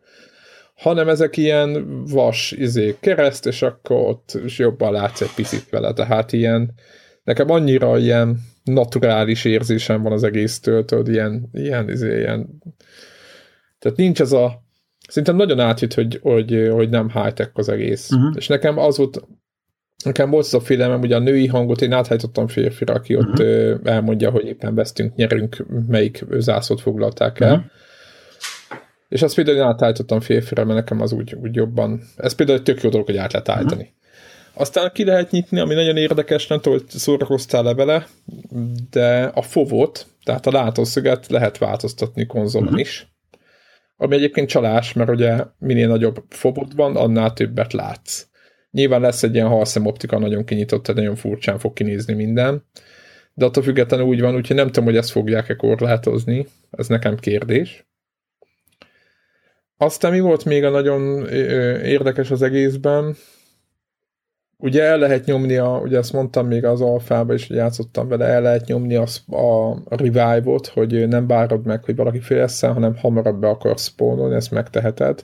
hanem ezek ilyen vas izé, kereszt, és akkor ott jobban látsz egy picit vele, tehát ilyen nekem annyira ilyen naturális érzésem van az egésztől, tudod, ilyen, ilyen, izé, ilyen, tehát nincs ez a, szerintem nagyon átjött, hogy, hogy, hogy nem high-tech az egész. Uh-huh. És nekem az volt, nekem volt az a félelmem, hogy a női hangot én áthajtottam férfira, aki uh-huh. ott mhm. elmondja, hogy éppen vesztünk, nyerünk, melyik zászlót foglalták el. Uh-huh. És azt például én átállítottam férfira, mert nekem az úgy, úgy jobban, ez például egy tök jó dolog, hogy át lehet állítani. Aztán ki lehet nyitni, ami nagyon érdekes, nem tudom, hogy szórakoztál-e vele, de a fovot, tehát a látószöget lehet változtatni konzolon uh-huh. is. Ami egyébként csalás, mert ugye minél nagyobb fobot van, annál többet látsz. Nyilván lesz egy ilyen halszem optika nagyon kinyitott, tehát nagyon furcsán fog kinézni minden. De attól függetlenül úgy van, úgyhogy nem tudom, hogy ezt fogják-e korlátozni. Ez nekem kérdés. Aztán mi volt még a nagyon érdekes az egészben? Ugye el lehet nyomni, a, ugye ezt mondtam még az alfába is, hogy játszottam vele, el lehet nyomni a, a revive-ot, hogy nem várod meg, hogy valaki félszen, hanem hamarabb be akar spawnolni, ezt megteheted.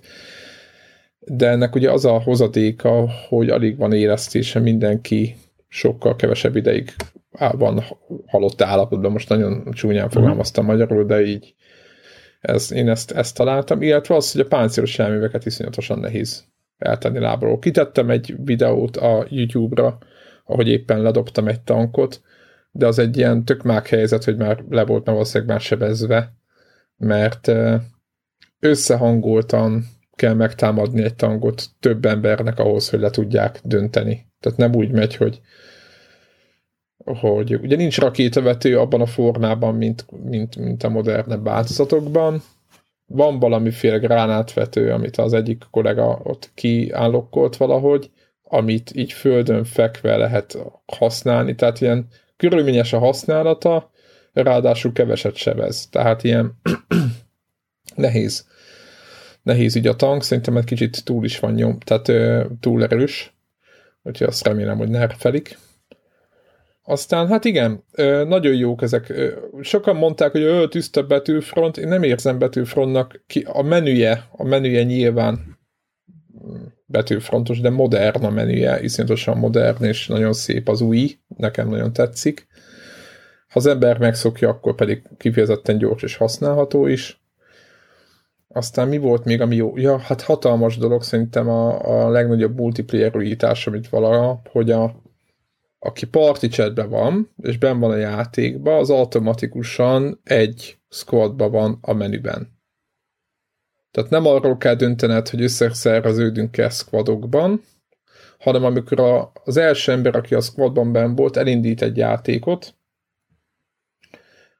De ennek ugye az a hozadéka, hogy alig van éreztése, mindenki sokkal kevesebb ideig van halott állapotban, most nagyon csúnyán mhm. fogalmaztam magyarul, de így ez, én ezt, ezt találtam, illetve az, hogy a páncélos elműveket iszonyatosan nehéz eltenni lábról. Kitettem egy videót a YouTube-ra, ahogy éppen ledobtam egy tankot, de az egy ilyen tök mák helyzet, hogy már le volt már valószínűleg már sebezve, mert összehangoltan kell megtámadni egy tankot több embernek ahhoz, hogy le tudják dönteni. Tehát nem úgy megy, hogy hogy ugye nincs rakétavető abban a formában, mint, mint, mint a modernebb változatokban. Van valamiféle gránátvető, amit az egyik kollega ott kiállokkolt valahogy, amit így földön fekve lehet használni, tehát ilyen körülményes a használata, ráadásul keveset sebez. Tehát ilyen nehéz. Nehéz így a tank, szerintem egy kicsit túl is van nyom, tehát ö, túl erős, úgyhogy azt remélem, hogy nerfelik. Aztán, hát igen, nagyon jók ezek. Sokan mondták, hogy ő tiszta betűfront, én nem érzem betűfrontnak, ki, a menüje, a menüje nyilván betűfrontos, de modern a menüje, iszonyatosan modern, és nagyon szép az új, nekem nagyon tetszik. Ha az ember megszokja, akkor pedig kifejezetten gyors és használható is. Aztán mi volt még, ami jó? Ja, hát hatalmas dolog szerintem a, a legnagyobb multiplayer újítás, amit valaha, hogy a, aki party chatben van, és ben van a játékban, az automatikusan egy squadba van a menüben. Tehát nem arról kell döntened, hogy összeszerveződünk-e squadokban, hanem amikor a, az első ember, aki a squadban ben volt, elindít egy játékot,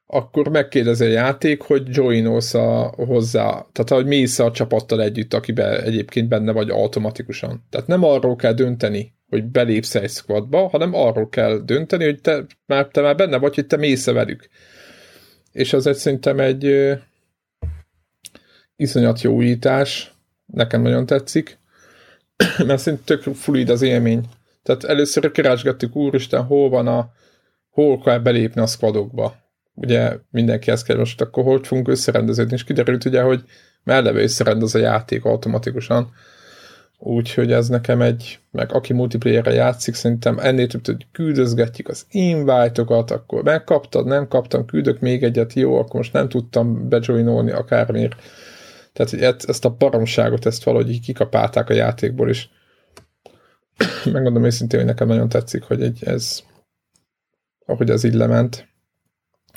akkor megkérdezi a játék, hogy joinolsz a, hozzá, tehát hogy mész a csapattal együtt, akiben egyébként benne vagy automatikusan. Tehát nem arról kell dönteni, hogy belépsz egy squadba, hanem arról kell dönteni, hogy te már, te már benne vagy, hogy te mész -e velük. És az egy szerintem egy ö, iszonyat jó újítás, nekem nagyon tetszik, mert szerintem tök fluid az élmény. Tehát először keresgettük, úristen, hol van a, hol kell belépni a squadokba. Ugye mindenki ezt kell, most akkor hogy fogunk összerendeződni, és kiderült ugye, hogy melleve összerendez a játék automatikusan, Úgyhogy ez nekem egy, meg aki multiplayerre játszik, szerintem ennél több, hogy küldözgetjük az invite-okat, akkor megkaptad, nem kaptam, küldök még egyet, jó, akkor most nem tudtam bejoinolni akármiért. Tehát hogy ezt a baromságot, ezt valahogy így kikapálták a játékból is. Megmondom őszintén, hogy nekem nagyon tetszik, hogy egy, ez ahogy ez így lement.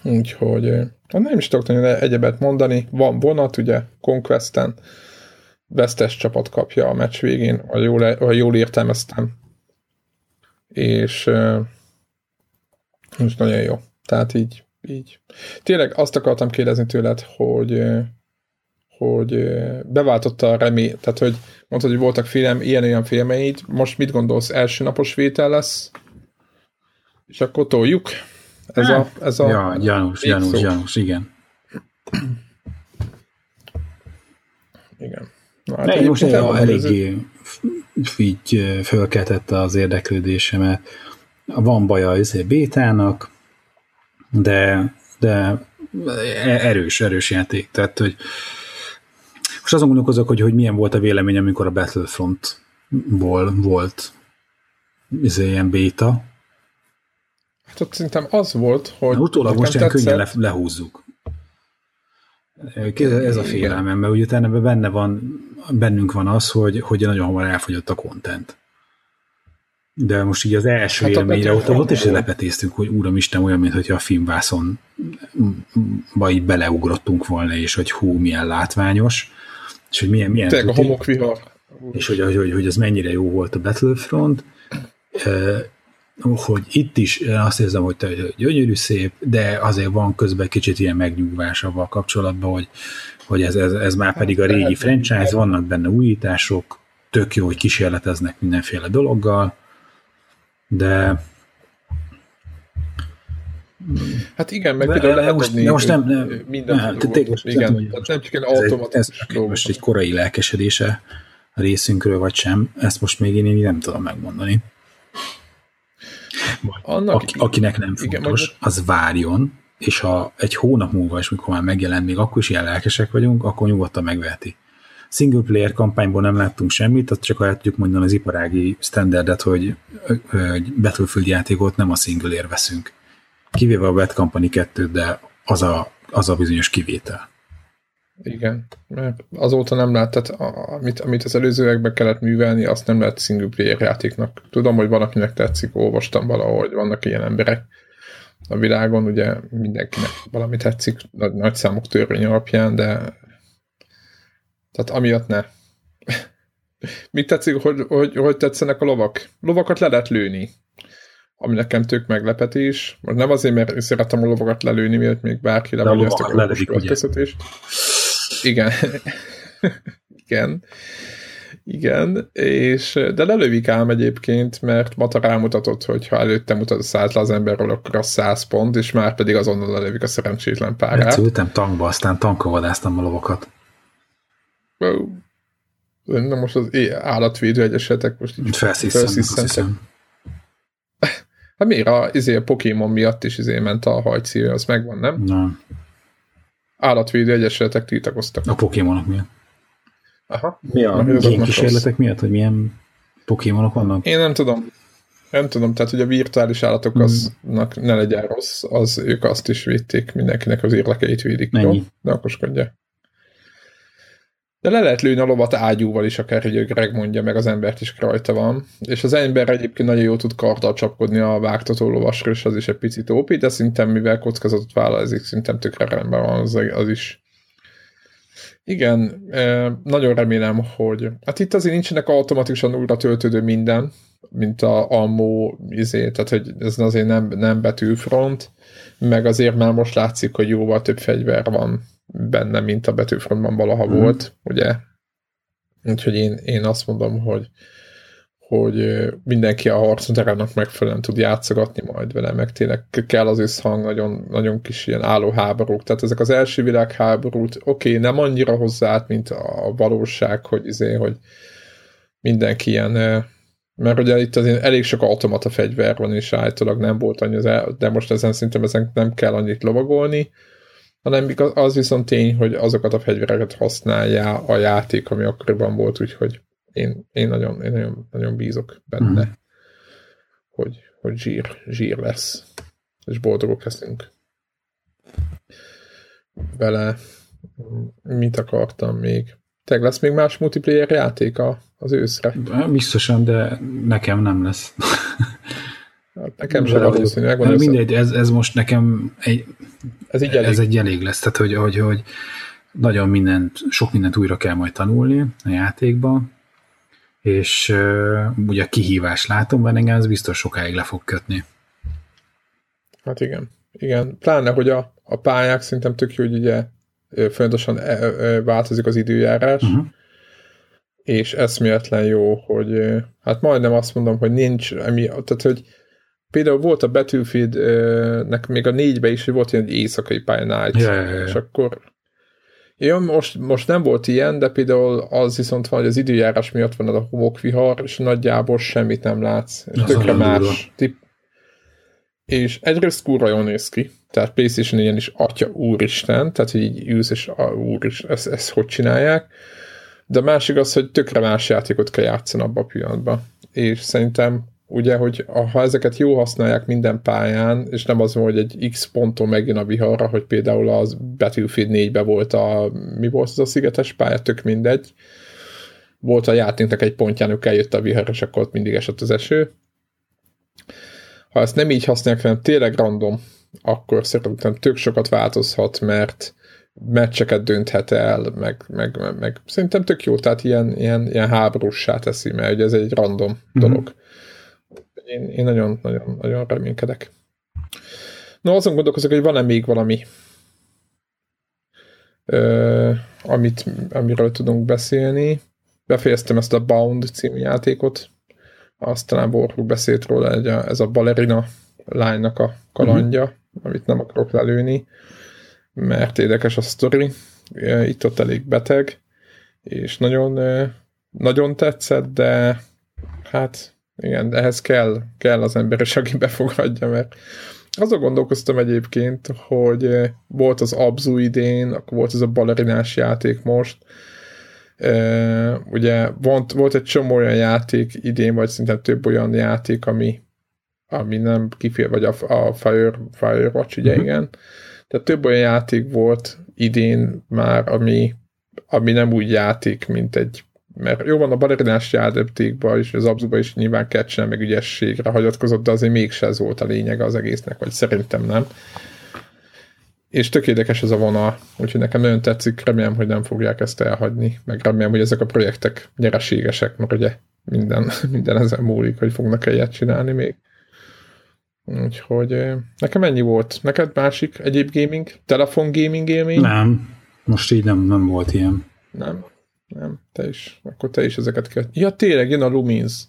Úgyhogy nem is tudok nagyon egyebet mondani. Van vonat, ugye, Conquesten, vesztes csapat kapja a meccs végén, ha jól, ha jól értelmeztem. És, és nagyon jó. Tehát így, így. Tényleg azt akartam kérdezni tőled, hogy hogy beváltotta a remé, tehát hogy mondtad, hogy voltak film, ilyen-olyan filmeid, most mit gondolsz, első napos vétel lesz, és akkor toljuk? Ez a, ez a ja, Janus, Janus, Janus, igen. Igen. Na, hát ne, most el, eléggé így fölkeltette az érdeklődésemet. Van baja az bétának, de, de erős, erős játék. Tehát, hogy most azon gondolkozok, hogy, hogy milyen volt a vélemény, amikor a Battlefrontból volt izé, ilyen béta. Hát ott szerintem az volt, hogy... Utólag most ilyen könnyen le, lehúzzuk. Ez a félelmem, mert ugye utána benne van, bennünk van az, hogy, hogy nagyon hamar elfogyott a content. De most így az első hát élményre ott, ott is lepetéztünk, hogy Isten olyan, mintha a filmvászon vagy beleugrottunk volna, és hogy hú, milyen látványos, és hogy milyen... milyen Tényleg a homokvihar. És hogy, hogy, hogy ez mennyire jó volt a Battlefront, hogy itt is azt érzem, hogy te gyönyörű szép, de azért van közben kicsit ilyen megnyugvás avval kapcsolatban, hogy, hogy ez, ez, ez már pedig a régi franchise, vannak benne újítások, tök jó, hogy kísérleteznek mindenféle dologgal, de Hát igen, meg például lehet most, adni most nem, nem, minden nem, te, igen, nem, nem csak egy automatikus ez, most egy korai lelkesedése részünkről, vagy sem, ezt most még én, én nem tudom megmondani. Annak, Aki, akinek nem fontos, igen, az várjon, és ha egy hónap múlva is, mikor már megjelent, még akkor is ilyen lelkesek vagyunk, akkor nyugodtan megveheti. Single player kampányból nem láttunk semmit, azt csak el tudjuk mondani az iparági standardet, hogy, hogy Battlefield játékot nem a single veszünk. Kivéve a Bad Company 2 de az a, az a bizonyos kivétel. Igen, mert azóta nem lehet, tehát amit, amit az előzőekben kellett művelni, azt nem lehet single player játéknak. Tudom, hogy van, akinek tetszik, olvastam valahogy, vannak ilyen emberek a világon, ugye mindenkinek valami tetszik, nagy, nagy számok törvény alapján, de tehát amiatt ne. Mit tetszik, hogy, hogy, hogy tetszenek a lovak? Lovakat le lehet lőni ami nekem tök meglepetés. Most nem azért, mert szeretem a lovakat lelőni, miért még bárki le ezt a költöztetést. Igen. Igen. Igen, és, de lelövik ám egyébként, mert Mata rámutatott, hogy ha előtte mutat a száz le az emberről, akkor az 100 pont, és már pedig azonnal lelövik a szerencsétlen párát. Egyszer ültem tankba, aztán tankovadáztam a lovakat. Wow. Na most az állatvédő egyesetek most így felsziszentek. Hát miért a, izé, a Pokémon miatt is izé ment a hajcíő, az megvan, nem? Nem. Állatvédő egyesületek tiltakoztak. A Pokémonok miatt. Aha. Mi a génkísérletek miatt, hogy milyen Pokémonok vannak? Én nem tudom. Nem tudom, tehát hogy a virtuális állatoknak hmm. ne legyen rossz, az ők azt is védték, mindenkinek az érlekeit védik. Mennyi? Jó? De okoskodja. De le lehet lőni a lovat ágyúval is, akár hogy Greg mondja, meg az embert is rajta van. És az ember egyébként nagyon jól tud karddal csapkodni a vágtató lovasra, és az is egy picit ópi, de szerintem mivel kockázatot vállal, ezek szerintem tökre rendben van az, az is. Igen, nagyon remélem, hogy... Hát itt azért nincsenek automatikusan újra töltődő minden, mint a Ammo izé, tehát hogy ez azért nem, nem betűfront, meg azért már most látszik, hogy jóval több fegyver van benne, mint a betűfrontban valaha mm. volt, ugye? Úgyhogy én, én azt mondom, hogy hogy mindenki a harcmoderának megfelelően tud játszogatni majd vele, meg tényleg kell az összhang, nagyon, nagyon kis ilyen álló háborúk, tehát ezek az első világháborút, oké, okay, nem annyira hozzá, mint a valóság, hogy izé, hogy mindenki ilyen, mert ugye itt azért elég sok automata fegyver van, és általában nem volt annyi, de most ezen szerintem ezen nem kell annyit lovagolni, hanem az viszont tény, hogy azokat a fegyvereket használja a játék, ami akkoriban volt, úgyhogy én, én, nagyon, én nagyon, nagyon bízok benne, mm. hogy, hogy zsír, zsír lesz, és boldogok leszünk vele. Mit akartam még? Te lesz még más multiplayer játéka az őszre? Biztosan, de nekem nem lesz. Hát nekem sem valószínű. Megvan hát mindegy, ez, ez most nekem egy, ez, így elég. ez egy elég lesz. Tehát, hogy, hogy, hogy nagyon mindent, sok mindent újra kell majd tanulni a játékban, és uh, ugye a kihívás látom benne, engem ez biztos sokáig le fog kötni. Hát igen. Igen, pláne, hogy a, a pályák szerintem tök jó, hogy ugye folyamatosan változik az időjárás, uh-huh. és eszméletlen jó, hogy hát majdnem azt mondom, hogy nincs, ami, tehát hogy például volt a Battlefield-nek még a négybe is, hogy volt ilyen éjszakai pálya night, ja, ja, ja. és akkor jó, most, most nem volt ilyen, de például az viszont van, hogy az időjárás miatt van a homokvihar, és nagyjából semmit nem látsz. És tökre más. Tip. És egyrészt kurva jól néz ki, tehát PlayStation ilyen is atya úristen, tehát így ülsz, és a, úr is, ezt, ezt hogy csinálják. De a másik az, hogy tökre más játékot kell játszani abban a pillanatban. És szerintem ugye, hogy ha ezeket jó használják minden pályán, és nem az, hogy egy X ponton megjön a viharra, hogy például az Battlefield 4-be volt a, mi volt az a szigetes pálya, tök mindegy, volt a játéknak egy pontján, hogy eljött a vihar, és akkor ott mindig esett az eső. Ha ezt nem így használják, hanem tényleg random, akkor szerintem tök sokat változhat, mert meccseket dönthet el, meg, meg, meg, meg szerintem tök jó, tehát ilyen, ilyen, ilyen háborússá teszi, mert ugye ez egy random mm-hmm. dolog én, én nagyon, nagyon, nagyon reménykedek. No, azon gondolkozok, hogy van-e még valami, ö, amit, amiről tudunk beszélni. Befejeztem ezt a Bound című játékot, azt talán Borhuk beszélt róla, egy a, ez a balerina lánynak a kalandja, uh-huh. amit nem akarok lelőni, mert érdekes a sztori. Itt ott elég beteg, és nagyon, nagyon tetszett, de hát igen, ehhez kell, kell az ember is, aki befogadja, mert azon gondolkoztam egyébként, hogy volt az Abzu idén, akkor volt ez a balerinás játék most, Uh, ugye volt, volt egy csomó olyan játék idén, vagy szinte több olyan játék, ami, ami nem kifér, vagy a, a Fire, Firewatch, ugye uh-huh. igen. Tehát több olyan játék volt idén már, ami, ami nem úgy játék, mint egy mert jó van a balerinás játékban is, az abzuba is nyilván catch meg ügyességre hagyatkozott, de azért mégse ez volt a lényege az egésznek, vagy szerintem nem. És tök érdekes ez a vonal, úgyhogy nekem nagyon tetszik, remélem, hogy nem fogják ezt elhagyni, meg remélem, hogy ezek a projektek nyereségesek, mert ugye minden, minden ezen múlik, hogy fognak ilyet csinálni még. Úgyhogy nekem ennyi volt. Neked másik egyéb gaming? Telefon gaming élmény? Nem. Most így nem, nem volt ilyen. Nem? Nem, te is. Akkor te is ezeket kell. Ja, tényleg, jön a Lumins.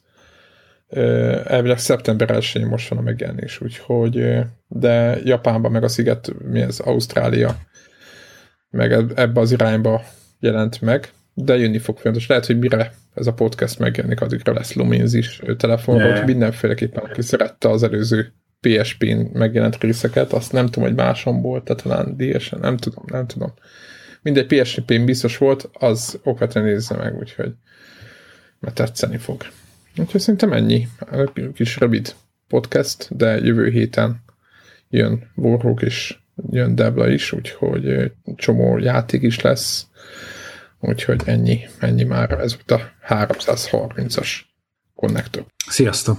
Elvileg szeptember 1 most van a megjelenés, úgyhogy de Japánban meg a sziget, mi ez, Ausztrália meg ebbe az irányba jelent meg, de jönni fog fontos. Lehet, hogy mire ez a podcast megjelenik, addigra lesz Lumins is telefonról, yeah. mindenféleképpen, aki szerette az előző PSP-n megjelent részeket, azt nem tudom, hogy máson volt, tehát talán DS-en, nem tudom, nem tudom mindegy PSP-n biztos volt, az okvetlen nézze meg, úgyhogy mert tetszeni fog. Úgyhogy szerintem ennyi. Kis rövid podcast, de jövő héten jön Warhawk és jön Debla is, úgyhogy csomó játék is lesz. Úgyhogy ennyi, ennyi már ez volt a 330-as konnektor. Sziasztok!